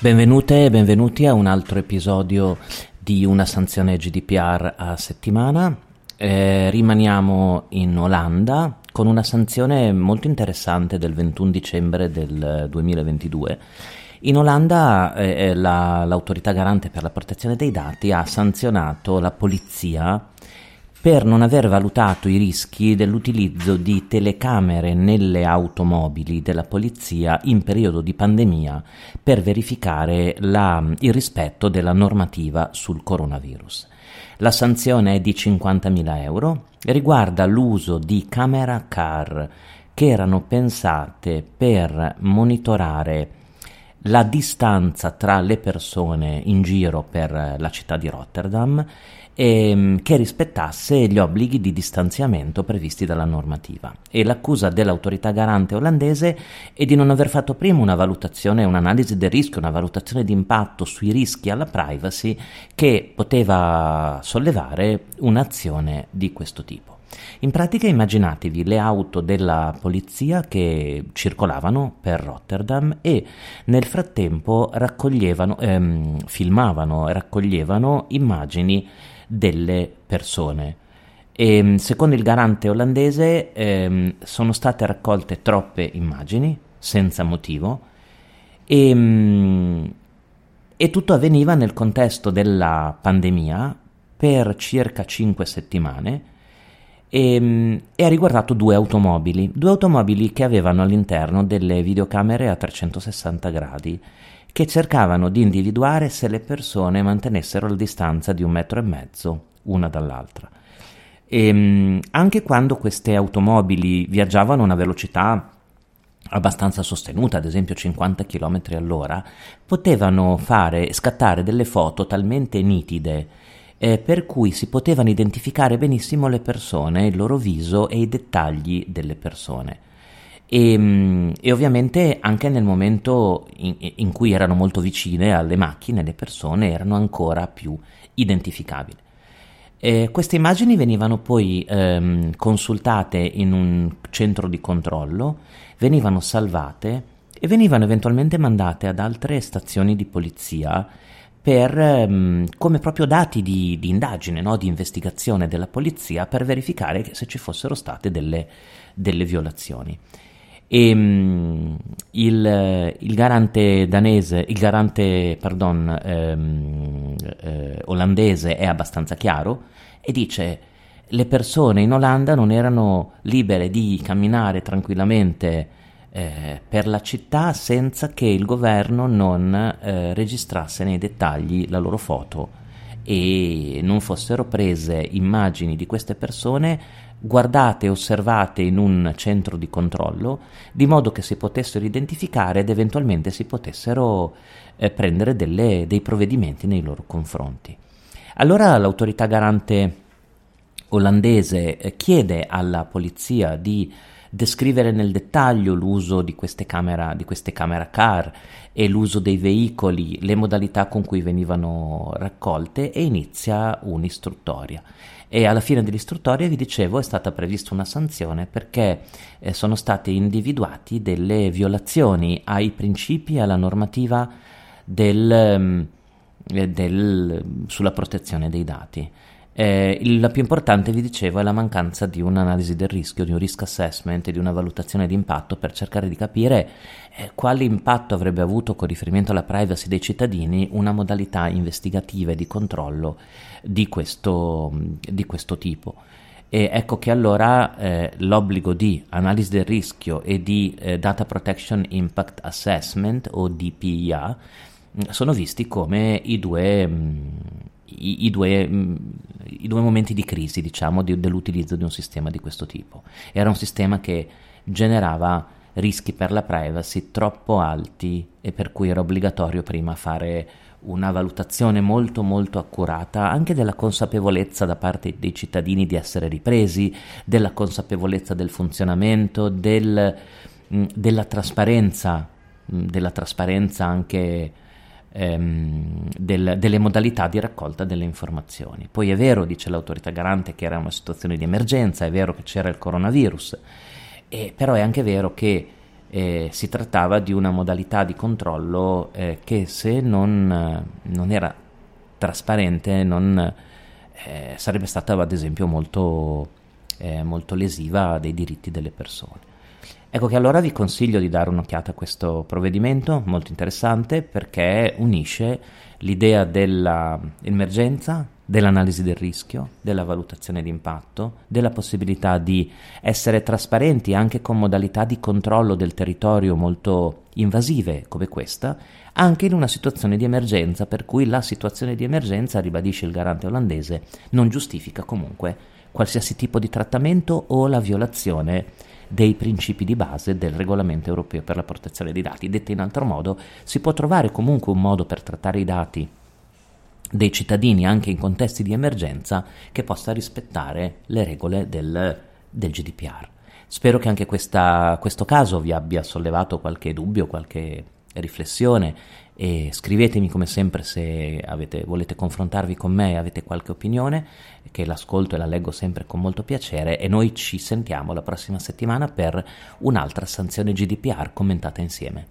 Benvenute e benvenuti a un altro episodio di una sanzione GDPR a settimana. Eh, rimaniamo in Olanda con una sanzione molto interessante del 21 dicembre del 2022. In Olanda eh, eh, la, l'autorità garante per la protezione dei dati ha sanzionato la polizia per non aver valutato i rischi dell'utilizzo di telecamere nelle automobili della polizia in periodo di pandemia per verificare la, il rispetto della normativa sul coronavirus. La sanzione è di 50.000 euro e riguarda l'uso di camera car che erano pensate per monitorare la distanza tra le persone in giro per la città di Rotterdam e, ehm, che rispettasse gli obblighi di distanziamento previsti dalla normativa. E l'accusa dell'autorità garante olandese è di non aver fatto prima una valutazione, un'analisi del rischio, una valutazione di impatto sui rischi alla privacy che poteva sollevare un'azione di questo tipo. In pratica immaginatevi le auto della polizia che circolavano per Rotterdam e nel frattempo raccoglievano, ehm, filmavano e raccoglievano immagini delle persone. E, ehm, secondo il garante olandese ehm, sono state raccolte troppe immagini senza motivo e, ehm, e tutto avveniva nel contesto della pandemia per circa 5 settimane e, e, ha riguardato due automobili, due automobili che avevano all'interno delle videocamere a 360 gradi che cercavano di individuare se le persone mantenessero la distanza di un metro e mezzo una dall'altra. E, ehm, anche quando queste automobili viaggiavano a una velocità abbastanza sostenuta, ad esempio 50 km all'ora, potevano fare scattare delle foto talmente nitide eh, per cui si potevano identificare benissimo le persone, il loro viso e i dettagli delle persone. E, ehm, e, ovviamente anche nel momento in, in, cui erano molto vicine alle macchine, le persone erano ancora più identificabili. E queste immagini venivano poi ehm, consultate in un centro di controllo, venivano salvate e venivano eventualmente mandate ad altre stazioni di polizia per, ehm, come proprio dati di, di indagine, no? di investigazione della polizia per verificare se ci fossero state delle, delle violazioni. E, um, il, il, garante danese, il garante, pardon, ehm, eh, olandese è abbastanza chiaro e dice le persone in Olanda non erano libere di camminare tranquillamente eh, per la città senza che il governo non eh, registrasse nei dettagli la loro foto e non fossero prese immagini di queste persone guardate e osservate in un centro di controllo, di modo che si potessero identificare ed eventualmente si potessero eh, prendere delle, dei provvedimenti nei loro confronti. Allora l'autorità garante olandese eh, chiede alla polizia di descrivere nel dettaglio l'uso di queste, camera, di queste camera car e l'uso dei veicoli, le modalità con cui venivano raccolte e inizia un'istruttoria e alla fine dell'istruttoria, vi dicevo, è stata prevista una sanzione perché eh, sono state individuate delle violazioni ai principi e alla normativa del, mm, eh, del, sulla protezione dei dati. Eh, la più importante, vi dicevo, è la mancanza di un'analisi del rischio, di un risk assessment, di una valutazione di impatto per cercare di capire eh, quale impatto avrebbe avuto con riferimento alla privacy dei cittadini una modalità investigativa e di controllo di questo, di questo tipo. E ecco che allora eh, l'obbligo di analisi del rischio e di eh, Data Protection Impact Assessment o DPIA sono visti come i due, mh, i, i, due, mh, i due, momenti di crisi, diciamo, di, dell'utilizzo di un sistema di questo tipo. Era un sistema che generava rischi per la privacy troppo alti e per cui era obbligatorio prima fare una valutazione molto molto accurata anche della consapevolezza da parte dei cittadini di essere ripresi, della consapevolezza del funzionamento, del, della trasparenza, della trasparenza anche ehm, del, delle modalità di raccolta delle informazioni. Poi è vero, dice l'autorità garante, che era una situazione di emergenza, è vero che c'era il coronavirus E, però è anche vero che eh, si trattava di una modalità di controllo eh, che se non, non era trasparente non, eh, sarebbe stata ad esempio molto, eh, molto lesiva dei diritti delle persone. Ecco che allora vi consiglio di dare un'occhiata a questo provvedimento, molto interessante, perché unisce l'idea dell'emergenza, dell'analisi del rischio, della valutazione di impatto, della possibilità di essere trasparenti anche con modalità di controllo del territorio molto invasive come questa, anche in una situazione di emergenza, per cui la situazione di emergenza, ribadisce il garante olandese, non giustifica comunque qualsiasi tipo di trattamento o la violazione dei principi di base del regolamento europeo per la protezione dei dati. Dette in altro modo, si può trovare comunque un modo per trattare i dati dei cittadini anche in contesti di emergenza che possa rispettare le regole del, del GDPR. Spero che anche questa, questo caso vi abbia sollevato qualche dubbio, qualche riflessione e scrivetemi come sempre se avete, volete confrontarvi con me e avete qualche opinione che l'ascolto e la leggo sempre con molto piacere e noi ci sentiamo la prossima settimana per un'altra sanzione GDPR commentata insieme.